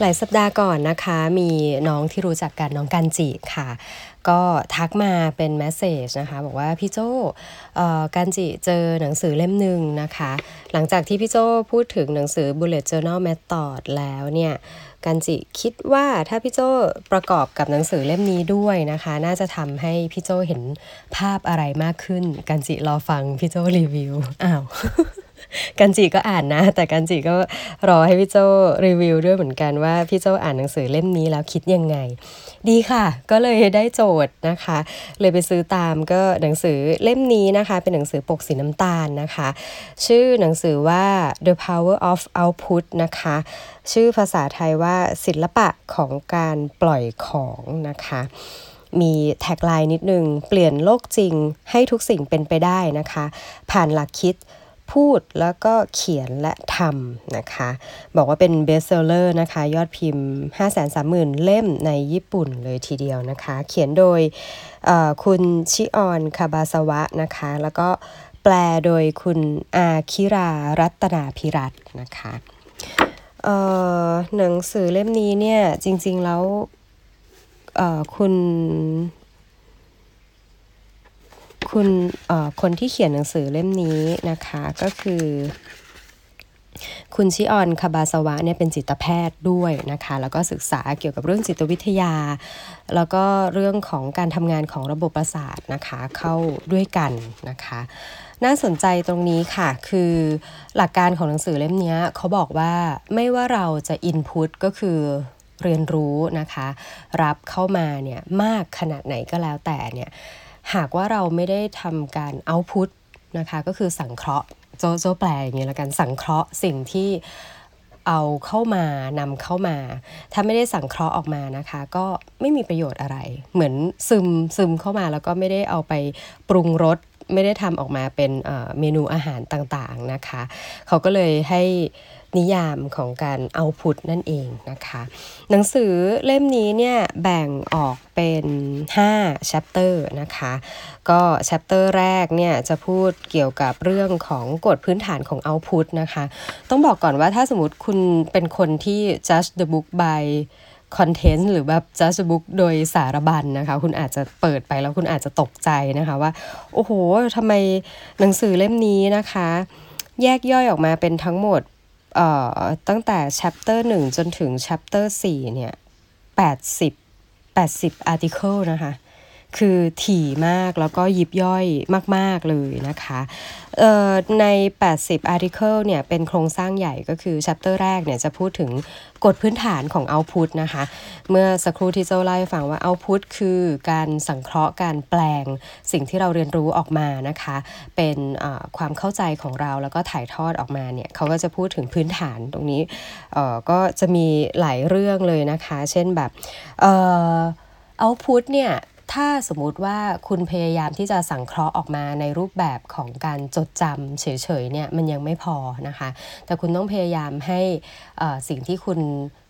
หลายสัปดาห์ก่อนนะคะ มีน้องที่รู้จักกันน้องกันจิค่ะ ก็ทักมาเป็นแมสเซจนะคะ บอกว่าพี่โจกันจิเจอหนังสือเล่มหนึ่งนะคะ หลังจากที่พี่โจพูดถึงหนังสือ Bullet Journal Method แล้วเนี่ยกันจิคิดว่าถ้าพี่โจประกอบกับหนังสือเล่มนี้ด้วยนะคะ น่าจะทำให้พี่โจเห็นภาพอะไรมากขึ้นกันจิรอฟังพี่โจรีวิวอ้าว กันจิก็อ่านนะ แต่กันจิก็รอให้พี่โจรีวิวด้วยเหมือนกันว่าพี่โจอ่านหนังสือเล่มนี้แล้วคิดยังไง ดีค่ะ ก็เลยได้โจทย์นะคะ เลยไปซื้อตามก็หนังสือเล่มนี้นะคะ เป็นหนังสือปกสีน้ำตาลนะคะ ชื่อหนังสือว่า The Power of Output นะคะ ชื่อภาษาไทยว่าศิลปะของการปล่อยของนะคะมี tagline นิดนึง เปลี่ยนโลกจริงให้ทุกสิ่งเป็นไปได้นะคะ ผ่านหลักคิด พูดแล้วก็เขียนและทำนะคะ บอกว่าเป็น bestseller นะคะ ยอดพิมพ์ 530,000 เล่มในญี่ปุ่นเลยทีเดียวนะคะ เขียนโดยคุณชิออนคาบาซาวะนะคะ แล้วก็แปลโดยคุณอาคิรารัตนาพิรัตนะคะหนังสือเล่มนี้เนี่ยจริงๆแล้วคุณ คุณคนที่เขียนหนังสือเล่มนี้นะคะก็คือ คุณชิออนคาบาสวะเนี่ยเป็นจิตแพทย์ด้วยนะคะ แล้วก็ศึกษาเกี่ยวกับเรื่องจิตวิทยา แล้วก็เรื่องของการทำงานของระบบประสาทนะคะเข้าด้วยกันนะคะน่าสนใจตรงนี้ค่ะ คือหลักการของหนังสือเล่มนี้เขาบอกว่าไม่ว่าเราจะอินพุตก็คือเรียนรู้นะคะ รับเข้ามาเนี่ยมากขนาดไหนก็แล้วแต่เนี่ย หากว่าเราไม่ได้ทำการเอาพุทนะคะก็คือสังเคราะห์โจโจแปลอย่างเงี้ยละกันสังเคราะห์สิ่งที่เอาเข้ามานำเข้ามา ถ้าไม่ได้สังเคราะห์ออกมานะคะ ก็ไม่มีประโยชน์อะไร เหมือนซึมซึมเข้ามาแล้วก็ไม่ได้เอาไปปรุงรส ไม่ได้ทำออกมาเป็นเมนูอาหารต่างๆนะคะ เขาก็เลยให้นิยามของการเอาพุทนั่นเองนะคะ หนังสือเล่มนี้เนี่ยแบ่งออกเป็น5 chapter นะคะ ก็ chapter แรกเนี่ยจะพูดเกี่ยวกับเรื่องของกฎพื้นฐานของ output นะคะ ต้องบอกก่อนว่าถ้าสมมติคุณเป็นคนที่ judge the book by คอนเทนต์หรือแบบจัสบุ๊กโดยสารบัญนนะคะ คุณอาจจะเปิดไปแล้วคุณอาจจะตกใจนะคะว่า โอ้โหทำไมหนังสือเล่มนี้นะคะ แยกย่อยออกมาเป็นทั้งหมดตั้งแต่ chapter 1 จนถึง chapter 4 เนี่ย 80 80 article นะคะ คือถี่มากแล้วก็ยิบย่อยมาก ๆ เลยนะคะใน 80 article เนี่ย เป็นโครงสร้างใหญ่ก็คือ chapter แรกเนี่ย จะพูดถึงกฎพื้นฐานของ output นะคะ เมื่อสักครู่ที่เจ้าเล่าให้ฟังว่า output คือการสังเคราะห์การแปลงสิ่งที่เราเรียนรู้ออกมานะคะ เป็นความเข้าใจของเราแล้วก็ถ่ายทอดออกมาเนี่ย เขาก็จะพูดถึงพื้นฐานตรงนี้ก็จะมีหลายเรื่องเลยนะคะ เช่นแบบ output เนี่ย ถ้าสมมุติว่าคุณพยายามที่จะสังเคราะห์ออกมาในรูปแบบของการจดจำเฉยๆเนี่ยมันยังไม่พอนะคะ แต่คุณต้องพยายามให้สิ่งที่คุณ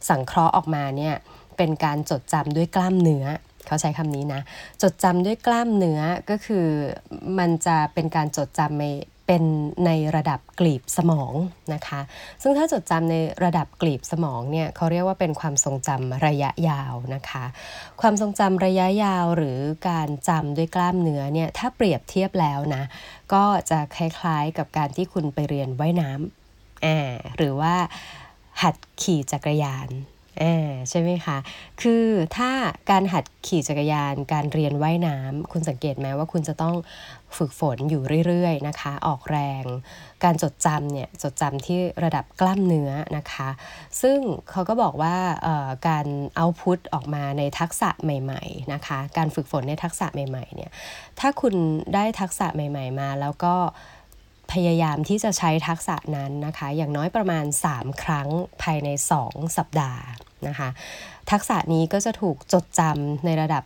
สังเคราะห์ออกมาเนี่ยเป็นการจดจำด้วยกล้ามเนื้อเขาใช้คำนี้นะ จดจำด้วยกล้ามเนื้อก็คือมันจะเป็นการจดจำใน เป็นในระดับกลีบสมองนะคะ ซึ่งถ้าจดจำในระดับกลีบสมองเนี่ยเขาเรียกว่าเป็นความทรงจำระยะยาวนะคะ ความทรงจำระยะยาวหรือการจำด้วยกล้ามเนื้อเนี่ยถ้าเปรียบเทียบแล้วนะ ก็จะคล้ายๆกับการที่คุณไปเรียนว่ายน้ำหรือว่าหัดขี่จักรยาน ใช่ไหมคะ คือถ้าการหัดขี่จักรยาน การเรียนว่ายน้ำ คุณสังเกตไหมว่าคุณจะต้องฝึกฝนอยู่เรื่อยๆนะคะ ออกแรง การจดจำเนี่ย จดจำที่ระดับกล้ามเนื้อนะคะ ซึ่งเขาก็บอกว่าการเอาพุทออกมาในทักษะใหม่ ๆนะคะ การฝึกฝนในทักษะใหม่ๆเนี่ย ถ้าคุณได้ทักษะใหม่ ๆ มาแล้วก็ พยายามที่จะใช้ทักษะนั้นนะคะ อย่างน้อยประมาณ 3 ครั้งภายใน 2 สัปดาห์นะคะ ทักษะนี้ก็จะถูกจดจำในระดับ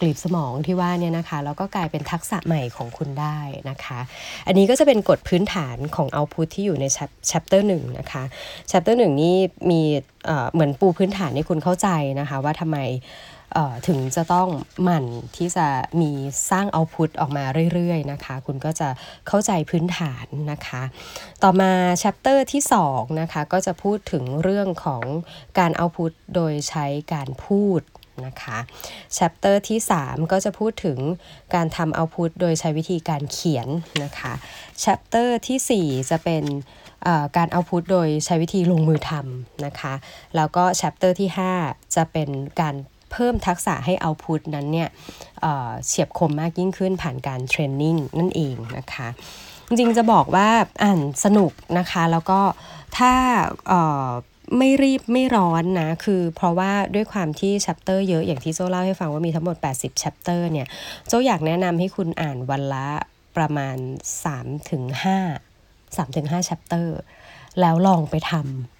กลีบสมองที่ว่าเนี่ยนะคะแล้วก็กลายเป็นทักษะใหม่ของคุณได้นะคะ อันนี้ก็จะเป็นกฎพื้นฐานของเอาพุทที่อยู่ใน chapter หนึ่งนะคะ chapter หนึ่งนี่มีเหมือนปูพื้นฐานให้คุณเข้าใจนะคะ ว่าทำไม ถึงจะต้องหมั่นที่จะมีสร้างเอาพุตออกมาเรื่อยๆนะคะ คุณก็จะเข้าใจพื้นฐานนะคะ ต่อมา chapter ที่2นะคะก็จะพูดถึงเรื่องของการเอาพุตโดยใช้การพูดนะคะ chapter ที่ 3 ก็จะพูดถึงการทำเอาพุตโดยใช้วิธีการเขียนนะคะ chapter ทีสี่ 4 จะเป็นการเอาพุตโดยใช้วิธีลงมือทำนะคะ แล้วก็ chapter ที่ 5 จะเป็นการ เพิ่มทักษะให้เอาพุตนั้นเนี่ยเฉียบคมมากยิ่งขึ้นผ่านการเทรนนิ่งนั่นเองนะคะจริงจะบอกว่าอ่านสนุกนะคะ แล้วก็ถ้าไม่รีบไม่ร้อนนะ คือเพราะว่าด้วยความที่ชัปเตอร์เยอะอย่างที่โจ้เล่าให้ฟังว่ามีทั้งหมด 80ชัปเตอร์เนี่ยโจ้อยากแนะนำให้คุณอ่านวันละประมาณ 3-5 3-5ชัปเตอร์แล้วลองไปทำ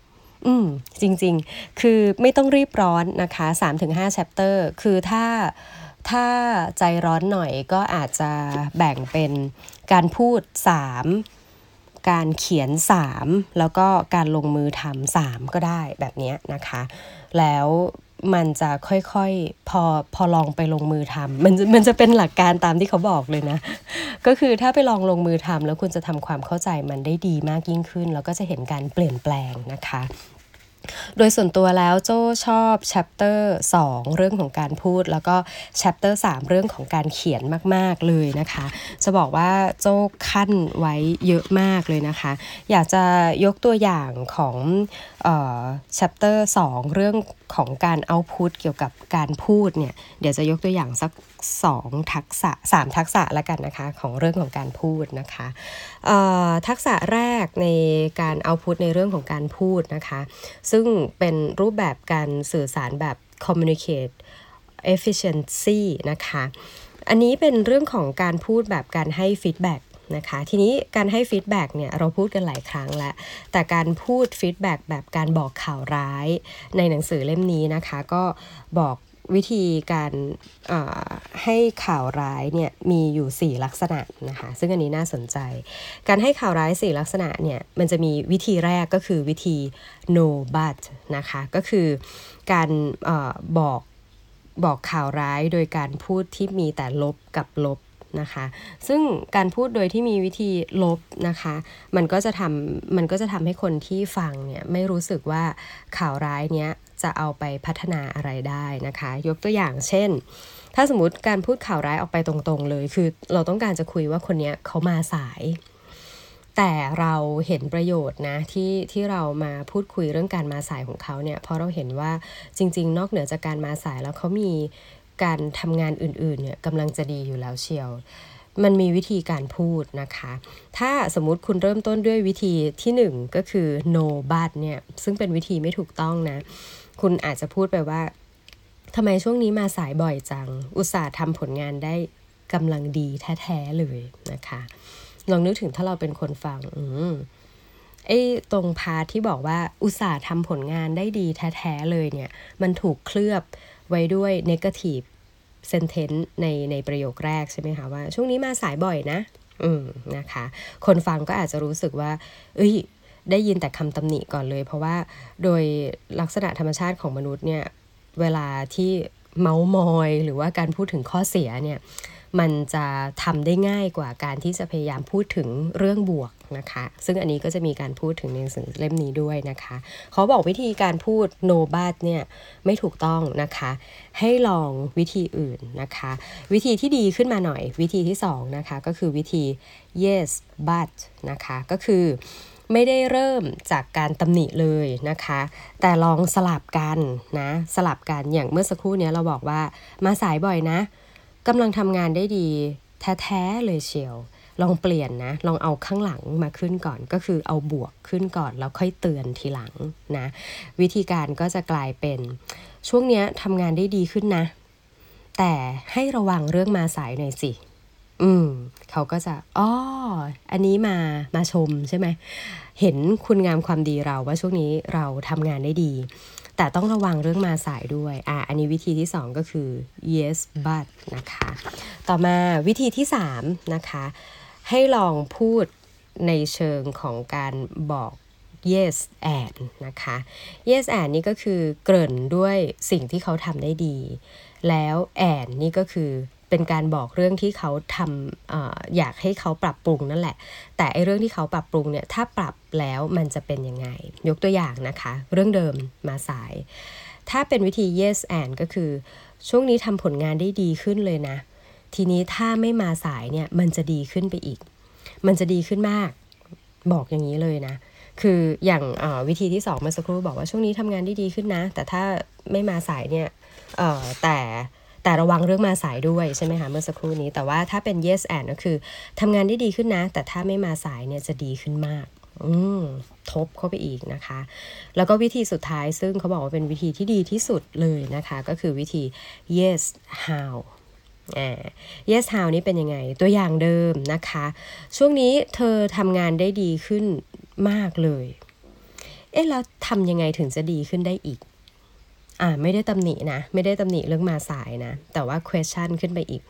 อืมจริงๆ คือไม่ต้องรีบร้อนนะคะ3-5 chapter คือถ้าถ้าใจร้อนหน่อยก็อาจจะแบ่งเป็นการพูด 3 การเขียน 3 แล้วก็การลงมือทำ3ก็ได้แบบนี้นะคะ แล้ว มันจะค่อยๆ พอพอลองไปลงมือทำมันมันจะเป็นหลักการตามที่เขาบอกเลยนะ ก็คือถ้าไปลองลงมือทำแล้วคุณจะทำความเข้าใจมันได้ดีมากยิ่งขึ้น แล้วก็จะเห็นการเปลี่ยนแปลงนะคะ โดยส่วนตัวแล้วโจ้ชอบ chapter 2 เรื่องของการพูด แล้วก็ chapter 3 เรื่องของการเขียนมาก ๆ เลยนะคะ จะบอกว่าโจ้ขั้นไว้เยอะมากเลยนะคะ อยากจะยกตัวอย่างของเอ่อ chapter 2 เรื่องของการเอาพุตเกี่ยวกับการพูดเนี่ย เดี๋ยวจะยกตัวอย่างสัก 2ทักษะ3ทักษะแล้วกันนะคะของเรื่องของการพูดนะคะทักษะแรกในการเอาพุตในเรื่องของการพูดนะคะ ซึ่งเป็นรูปแบบการสื่อสารแบบ communicate efficiency นะคะ อันนี้เป็นเรื่องของการพูดแบบการให้ฟีดแบ็กนะคะทีนี้การให้ feedback เนี่ยเราพูดกันหลายครั้งแล้ว แต่การพูด feedback แบบการบอกข่าวร้ายในหนังสือเล่มนี้นะคะ ก็บอก วิธีการให้ข่าวร้ายเนี่ยมีอยู่ 4 ลักษณะนะคะซึ่งอันนี้น่าสนใจ การให้ข่าวร้าย 4 ลักษณะเนี่ยมันจะมีวิธีแรกก็คือวิธี no but นะคะก็คือการอบอกบอกข่าวร้ายโดยการพูดที่มีแต่ลบกับลบนะคะซึ่งการพูดโดยที่มีวิธีลบนะคะมันก็จะทำมันก็จะทำให้คนที่ฟังเนี่ยไม่รู้สึกว่าข่าวร้ายเนี้ย จะเอาไปพัฒนาอะไรได้นะคะ ยกตัวอย่างเช่น ถ้าสมมติการพูดข่าวร้ายออกไปตรงๆเลย คือเราต้องการจะคุยว่าคนนี้เขามาสาย แต่เราเห็นประโยชน์นะที่ที่เรามาพูดคุยเรื่องการมาสายของเขาเนี่ยเพราะเราเห็นว่าจริง ๆ นอกเหนือจากการมาสายแล้วเขามีการทำงานอื่นๆเนี่ยกำลังจะดีอยู่แล้วเชียวมันมีวิธีการพูดนะคะ ถ้าสมมุติคุณเริ่มต้นด้วยวิธีที่หนึ่งก็คือ no but เนี่ย ซึ่งเป็นวิธีไม่ถูกต้องนะ คุณอาจจะพูดไปว่าทำไมช่วงนี้มาสายบ่อยจัง อุตส่าห์ทำผลงานได้กำลังดีแท้ๆเลยนะคะ ลองนึกถึงถ้าเราเป็นคนฟัง อืมไอ้ตรงพาร์ทที่บอกว่าอุตส่าห์ทำผลงานได้ดีแท้ๆเลยเนี่ย มันถูกเคลือบไว้ด้วย negative sentence ในในประโยคแรกใช่ไหมคะว่า ช่วงนี้มาสายบ่อยนะ อืมนะคะ คนฟังก็อาจจะรู้สึกว่า เอ้ย ได้ยินแต่คำตำหนิก่อนเลย เพราะว่าโดยลักษณะธรรมชาติของมนุษย์เนี่ยเวลาที่เมาส์มอยหรือว่าการพูดถึงข้อเสียเนี่ยมันจะทำได้ง่ายกว่าการที่จะพยายามพูดถึงเรื่องบวกนะคะ ซึ่งอันนี้ก็จะมีการพูดถึงในหนังสือเล่มนี้ด้วยนะคะเขาบอกวิธีการพูด no but เนี่ยไม่ถูกต้องนะคะ ให้ลองวิธีอื่นนะคะ วิธีที่ดีขึ้นมาหน่อยวิธีที่สองนะคะก็คือวิธี yes but นะคะก็คือ ไม่ได้เริ่มจากการตำหนิเลยนะคะ แต่ลองสลับกันนะสลับกันอย่างเมื่อสักครู่นี้เราบอกว่ามาสายบ่อยนะกำลังทำงานได้ดีแท้ๆเลยเชียว ลองเปลี่ยนนะ ลองเอาข้างหลังมาขึ้นก่อน ก็คือเอาบวกขึ้นก่อน แล้วค่อยเตือนทีหลังนะ วิธีการก็จะกลายเป็นช่วงเนี้ยทำงานได้ดีขึ้นนะ แต่ให้ระวังเรื่องมาสายหน่อยสิ อืมเขาก็จะอ๋ออันนี้มามาชมใช่ไหม เห็นคุณงามความดีเราว่าช่วงนี้เราทำงานได้ดี แต่ต้องระวังเรื่องมาสายด้วย อะ อันนี้วิธีที่สองก็คือ yes but นะคะ ต่อมาวิธีที่สามนะคะ ให้ลองพูดในเชิงของการบอก yes and นะคะ yes and นี่ก็คือเกริ่นด้วยสิ่งที่เขาทำได้ดี แล้ว and นี่ก็คือ เป็นการบอกเรื่องที่เขาทำออยากให้เขาปรับปรุงนั่นแหละ แต่ไอเรื่องที่เขาปรับปรุงเนี่ยถ้าปรับแล้วมันจะเป็นยังไง ยกตัวอย่างนะคะ เรื่องเดิมมาสาย ถ้าเป็นวิธี yes and ก็คือ ช่วงนี้ทำผลงานได้ดีขึ้นเลยนะ ทีนี้ถ้าไม่มาสายเนี่ยมันจะดีขึ้นไปอีก มันจะดีขึ้นมาก บอกอย่างนี้เลยนะคืออย่างวิธีที่สองเมื่อสักครู่บอกว่าช่วงนี้ทำงานได้ดีขึ้นนะ แต่ถ้าไม่มาสายเนี่ยแต่ แต่ระวังเรื่องมาสายด้วยใช่ไหมคะเมื่อสักครู่นี้ แต่ว่าถ้าเป็น yes and ก็คือทำงานได้ดีขึ้นนะ แต่ถ้าไม่มาสายเนี่ยจะดีขึ้นมากอืมทบเข้าไปอีกนะคะ แล้วก็วิธีสุดท้ายซึ่งเขาบอกว่าเป็นวิธีที่ดีที่สุดเลยนะคะ ก็คือวิธี yes how yes how นี้เป็นยังไง ตัวอย่างเดิมนะคะ ช่วงนี้เธอทำงานได้ดีขึ้นมากเลย เอ๊ะแล้วทำยังไงถึงจะดีขึ้นได้อีก อ่าไม่ได้ตำหนินะ ไม่ได้ตำหนิเรื่องมาสายนะ แต่ว่า question ขึ้นไปอีก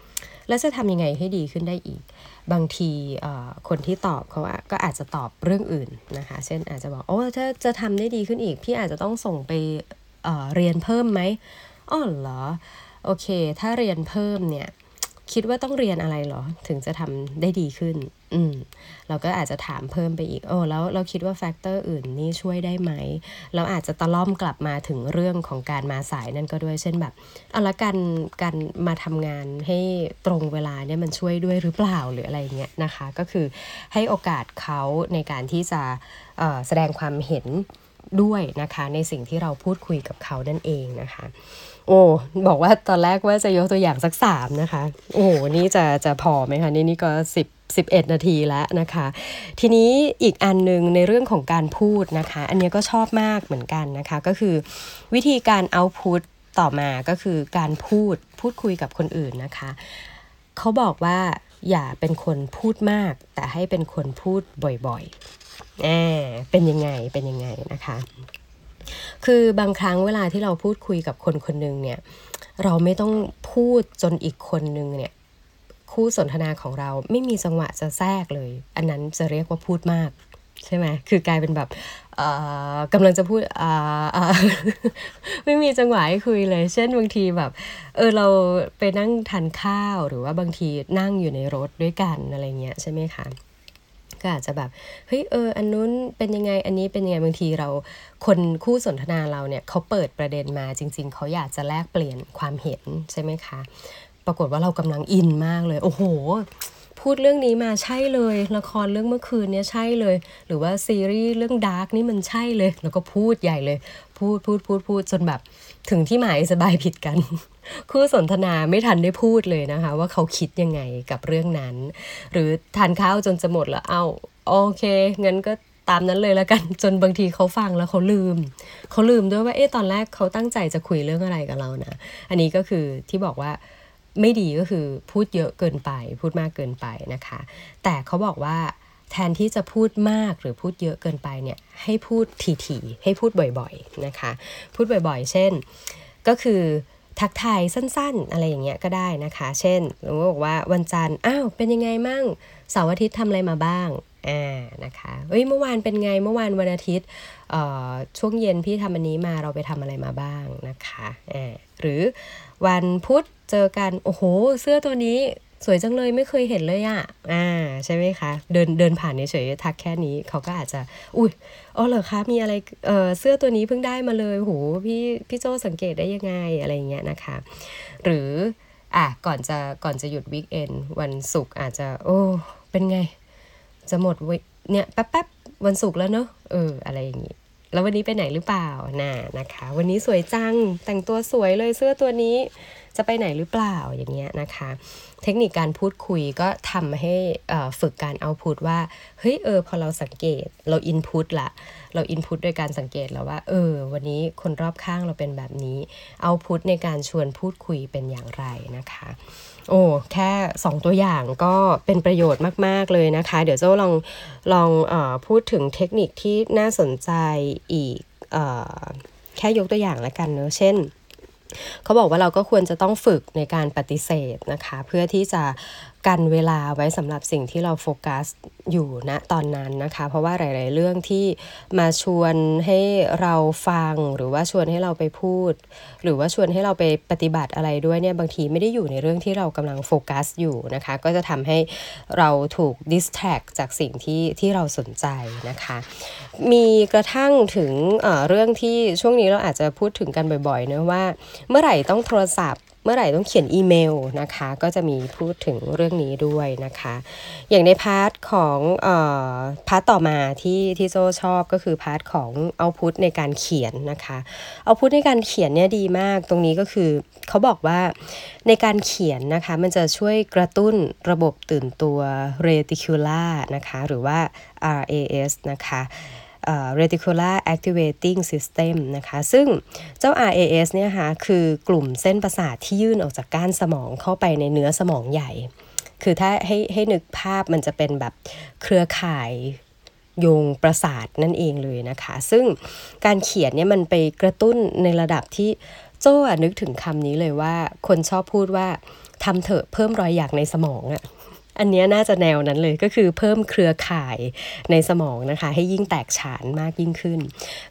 แล้วจะทำยังไงให้ดีขึ้นได้อีก บางทีคนที่ตอบเขาก็อาจจะตอบเรื่องอื่นนะคะ เช่นอาจจะบอกโอ้ถ้าจะทำได้ดีขึ้นอีก พี่อาจจะต้องส่งไปเรียนเพิ่มไหมอ๋อเหรอ โอเค ถ้าเรียนเพิ่มเนี่ย คิดว่าต้องเรียนอะไรหรอ ถึงจะทำได้ดีขึ้น อืม เราก็อาจจะถามเพิ่มไปอีก โอ้แล้วเราคิดว่า factor อื่นนี่ช่วยได้ไหม เราอาจจะตะล่อมกลับมาถึงเรื่องของการมาสายนั่นก็ด้วย เช่นแบบ เอาละกันการมาทำงานให้ตรงเวลาเนี่ยมันช่วยด้วยหรือเปล่าหรืออะไรเงี้ยนะคะ ก็คือให้โอกาสเขาในการที่จะแสดงความเห็นด้วยนะคะ ในสิ่งที่เราพูดคุยกับเขานั่นเองนะคะ โอ้บอกว่าตอนแรกว่าจะยกตัวอย่างสักสามนะคะ โอ้นี่จะจะพอไหมคะนี่นี่ก็สิบสิบเอ็ดนาทีแล้วนะคะ ทีนี้อีกอันหนึ่งในเรื่องของการพูดนะคะ อันนี้ก็ชอบมากเหมือนกันนะคะ ก็คือวิธีการเอาพุทต่อมาก็คือการพูดพูดคุยกับคนอื่นนะคะ เขาบอกว่าอย่าเป็นคนพูดมาก แต่ให้เป็นคนพูดบ่อยๆแอบเป็นยังไงเป็นยังไงนะคะ คือบางครั้งเวลาที่เราพูดคุยกับคนคนหนึ่งเนี่ย เราไม่ต้องพูดจนอีกคนหนึ่งเนี่ย คู่สนทนาของเราไม่มีจังหวะจะแทรกเลย อันนั้นจะเรียกว่าพูดมากใช่ไหมคือกลายเป็นแบบกำลังจะพูดไม่มีจังหวะให้คุยเลย เช่นบางทีแบบ เออเราไปนั่งทานข้าวหรือว่าบางทีนั่งอยู่ในรถด้วยกันอะไรเงี้ยใช่ไหมคะ ก็อาจจะแบบเฮ้ยเอออันนู้นเป็นยังไงอันนี้เป็นยังไงบางทีเรา คนคู่สนทนาเราเนี่ยเขาเปิดประเด็นมาจริง ๆเขาอยากจะแลกเปลี่ยนความเห็นใช่ไหมคะ ปรากฏว่าเรากำลังอินมากเลย โอ้โห พูดเรื่องนี้มาใช่เลย ละครเรื่องเมื่อคืนเนี้ยใช่เลย หรือว่าซีรีส์เรื่องดาร์กนี่มันใช่เลย แล้วก็พูดใหญ่เลย พูดพูดพูดพูดจนแบบ ถึงที่หมายสบายผิดกัน คู่สนทนาไม่ทันได้พูดเลยนะคะ ว่าเขาคิดยังไงกับเรื่องนั้น หรือทานข้าวจนจะหมดแล้วเอา้าโอเคงั้นก็ตามนั้นเลยแล้วกันจนบางทีเขาฟังแล้วเขาลืม เขาลืมด้วยว่าเอ๊ะตอนแรกเขาตั้งใจจะคุยเรื่องอะไรกับเรานะ อันนี้ก็คือที่บอกว่าไม่ดีก็คือพูดเยอะเกินไป พูดมากเกินไปนะคะ แต่เขาบอกว่า แทนที่จะพูดมากหรือพูดเยอะเกินไปเนี่ยให้พูดทีๆให้พูดบ่อยๆนะคะ พูดบ่อยๆ เช่น ก็คือทักทายสั้นๆ อะไรอย่างเงี้ยก็ได้นะคะ เช่นเราบอกว่าวันจันทร์อ้าวเป็นยังไงมั่งเสาร์อาทิตย์ทำอะไรมาบ้างอ่านะคะเอ้ยเมื่อวานเป็นไงเมื่อวานวันอาทิตย์ช่วงเย็นพี่ทำอันนี้มาเราไปทำอะไรมาบ้างนะคะอ่าหรือวันพุธเจอกันโอ้โห เสื้อตัวนี้ สวยจังเลยไม่เคยเห็นเลยอะ่ะ อ่าใช่ไหมคะ เดินเดินผ่านเฉยๆทักแค่นี้เขาก็อาจจะ อุ้ยอ๋อเหรอคะมีอะไรเออเสื้อตัวนี้เพิ่งได้มาเลยโหพี่พี่โจสังเกตได้ยังไงอะไรเงี้ยนะคะ หรืออะก่อนจะก่อนจะหยุดวิกเอนวันศุกร์อาจจะ โอ้เป็นไง จะหมดเนี่ยแป๊บๆวันศุกร์แล้วเนอะเอออะไรอย่างงี้แล้ววันนี้ไปไหนหรือเปล่าน่ะนะคะ วันนี้สวยจังแต่งตัวสวยเลยเสื้อตัวนี้ จะไปไหนหรือเปล่าอย่างเงี้ยนะคะ เทคนิคการพูดคุยก็ทำให้ฝึกการเอาพุทว่าเฮ้ยเออพอเราสังเกตเราอินพุตละเราอินพุตด้วยการสังเกตแล้วว่า เออ วันนี้คนรอบข้างเราเป็นแบบนี้เอาพุทในการชวนพูดคุยเป็นอย่างไรนะคะโอ้แค่ 2 ตัวอย่างก็เป็นประโยชน์มาก ๆ เลยนะคะ เดี๋ยวเจ้าลองลองอพูดถึงเทคนิคที่น่าสนใจอีกอแค่ยกตัวอย่างล้วกันเนอะเช่น เขาบอกว่าเราก็ควรจะต้องฝึกในการปฏิเสธนะคะ เพื่อที่จะ กันเวลาไว้สำหรับสิ่งที่เราโฟกัสอยู่ณตอนนั้นนะคะ เพราะว่าหลาย ๆ เรื่องที่มาชวนให้เราฟังหรือว่าชวนให้เราไปพูด หรือว่าชวนให้เราไปปฏิบัติอะไรด้วยเนี่ยบางทีไม่ได้อยู่ในเรื่องที่เรากำลังโฟกัสอยู่นะคะ ก็จะทำให้เราถูกดิสแท็กจากสิ่งที่ที่เราสนใจนะคะ มีกระทั่งถึงเรื่องที่ช่วงนี้เราอาจจะพูดถึงกันบ่อย ๆนะว่า เมื่อไหร่ต้องโทรศัพท์ เมื่อไหร่ต้องเขียนอีเมลนะคะ ก็จะมีพูดถึงเรื่องนี้ด้วยนะคะ อย่างใน part ของเออ part ต่อมาที่ที่โจชอบก็คือ part ของ output ในการเขียนนะคะ output ในการเขียนเนี่ยดีมากตรงนี้ก็คือเขาบอกว่าในการเขียนนะคะ มันจะช่วยกระตุ้นระบบตื่นตัว reticular นะคะ หรือว่า RAS นะคะ reticular activating system นะคะ ซึ่งเจ้า RAS เนี่ยค่ะคือกลุ่มเส้นประสาทที่ยื่นออกจากก้านสมองเข้าไปในเนื้อสมองใหญ่ คือถ้าให้ให้นึกภาพมันจะเป็นแบบเครือข่ายโยงประสาทนั่นเองเลยนะคะ ซึ่งการเขียนเนี่ยมันไปกระตุ้นในระดับที่โจ้นึกถึงคำนี้เลยว่า คนชอบพูดว่าทำเถอะเพิ่มรอยอยากในสมองอะ อันนี้น่าจะแนวนั้นเลยก็คือเพิ่มเครือข่ายในสมองนะคะ ให้ยิ่งแตกฉานมากยิ่งขึ้น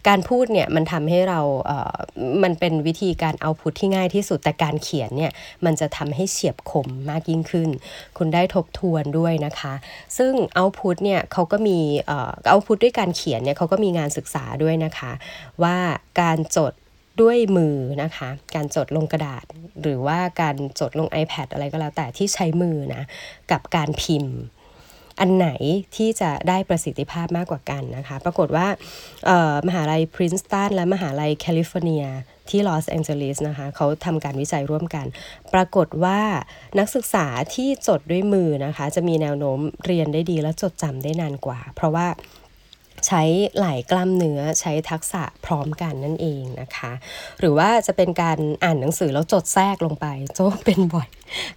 การพูดเนี่ยมันทำให้เราเอ่อมันเป็นวิธีการเอาพุทที่ง่ายที่สุดแต่การเขียนเนี่ยมันจะทำให้เฉียบคมมากยิ่งขึ้น คุณได้ทบทวนด้วยนะคะ ซึ่งเอาพุทเนี่ยเขาก็มีเอ่อเอาพุทด้วยการเขียนเนี่ยเขาก็มีงานศึกษาด้วยนะคะ ว่าการจด ด้วยมือนะคะ การจดลงกระดาษ หรือว่าการจดลง iPad อะไรก็แล้วแต่ที่ใช้มือนะ กับการพิมพ์ อันไหนที่จะได้ประสิทธิภาพมากกว่ากันนะคะ ปรากฏว่ามหาลัยพรินสตันและมหาลัยแคลิฟอร์เนียที่ลอสแองเจลิสนะคะเขาทำการวิจัยร่วมกัน ปรากฏว่านักศึกษาที่จดด้วยมือนะคะ จะมีแนวโน้มเรียนได้ดีและจดจำได้นานกว่า เพราะว่า ใช้หลายกล้ามเนื้อใช้ทักษะพร้อมกันนั่นเองนะคะ หรือว่าจะเป็นการอ่านหนังสือแล้วจดแทรกลงไปโจ้เป็นบ่อย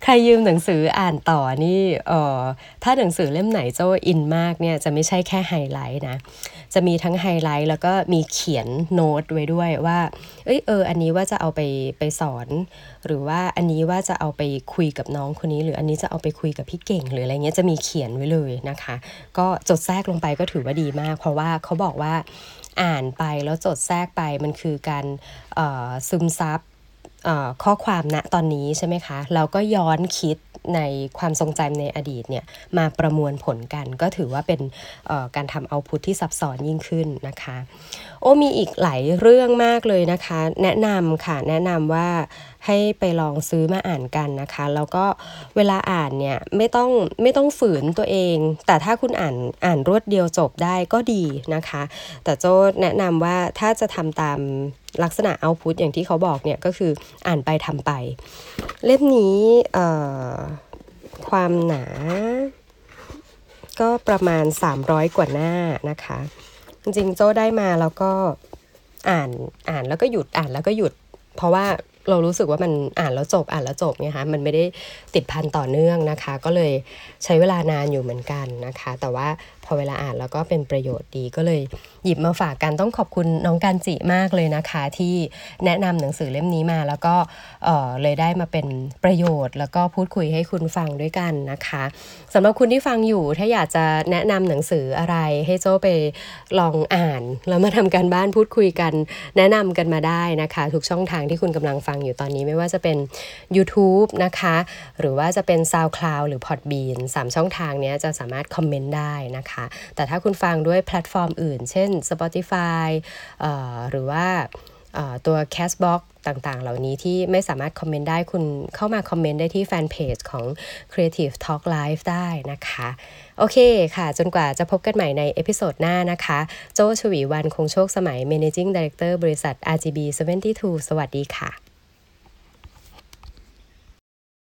ใครยืมหนังสืออ่านต่อนี่เออถ้าหนังสือเล่มไหนโจ้อินมากเนี่ยจะไม่ใช่แค่ไฮไลท์นะ จะมีทั้งไฮไลท์ แล้วก็มีเขียนโน้ตไว้ด้วยว่า เอ้ยเออ อันนี้ว่าจะเอาไปไปสอน หรือว่าอันนี้ว่าจะเอาไปคุยกับน้องคนนี้ หรืออันนี้จะเอาไปคุยกับพี่เก่ง หรืออะไรเงี้ยจะมีเขียนไว้เลยนะคะ ก็จดแทรกลงไปก็ถือว่าดีมาก เพราะว่าเขาบอกว่าอ่านไปแล้วจดแทรกไปมันคือการซึมซับข้อความณตอนนี้ใช่ไหมคะ เราก็ย้อนคิด ในความทรงจำในอดีตเนี่ยมาประมวลผลกัน ก็ถือว่าเป็นการทำเอาพุทที่ซับซ้อนยิ่งขึ้นนะคะ โอ้มีอีกหลายเรื่องมากเลยนะคะ แนะนำค่ะแนะนำว่า ให้ไปลองซื้อมาอ่านกันนะคะ แล้วก็เวลาอ่านเนี่ยไม่ต้องไม่ต้องฝืนตัวเอง แต่ถ้าคุณอ่านอ่านรวดเดียวจบได้ก็ดีนะคะ แต่โจ้แนะนำว่าถ้าจะทำตามลักษณะเอาพุทอย่างที่เขาบอกเนี่ยก็คืออ่านไปทำไป เล่มนี้ความหนา ก็ประมาณ 300 กว่าหน้านะคะ จริงๆ โจ้ได้มาแล้วก็อ่านอ่านแล้วก็หยุดอ่านแล้วก็หยุด เพราะว่า เรารู้สึกว่ามันอ่านแล้วจบอ่านแล้วจบเนี่ยคะมันไม่ได้ติดพันต่อเนื่องนะคะ ก็เลยใช้เวลานานอยู่เหมือนกันนะคะ แต่ว่า พอเวลาอ่านแล้วก็เป็นประโยชน์ดีก็เลยหยิบมาฝากกันต้องขอบคุณน้องการจิมากเลยนะคะ ที่แนะนำหนังสือเล่มนี้มาแล้วก็เออเลยได้มาเป็นประโยชน์ แล้วก็พูดคุยให้คุณฟังด้วยกันนะคะสำหรับคุณที่ฟังอยู่ถ้าอยากจะแนะนำหนังสืออะไรให้โจ้ไปลองอ่าน แล้วมาทำการบ้านพูดคุยกันแนะนำกันมาได้นะคะ ทุกช่องทางที่คุณกำลังฟังอยู่ตอนนี้ไม่ว่าจะเป็น YouTube นะคะ หรือว่าจะเป็น SoundCloud หรือ Podbean 3 ช่องทางนี้จะสามารถคอมเมนต์ได้นะคะแต่ถ้าคุณฟังด้วยแพลตฟอร์มอื่น เช่น Spotify หรือว่าตัว Castbox ต่างๆ เหล่านี้ที่ไม่สามารถคอมเมนต์ได้คุณเข้ามาคอมเมนต์ได้ที่แฟนเพจของ Creative Talk Live ได้นะคะ โอเคค่ะ จนกว่าจะพบกันใหม่ใน episode หน้านะคะ โจ ฉวีวรรณ คงโชคสมัย Managing Director บริษัท RGB 72 สวัสดีค่ะ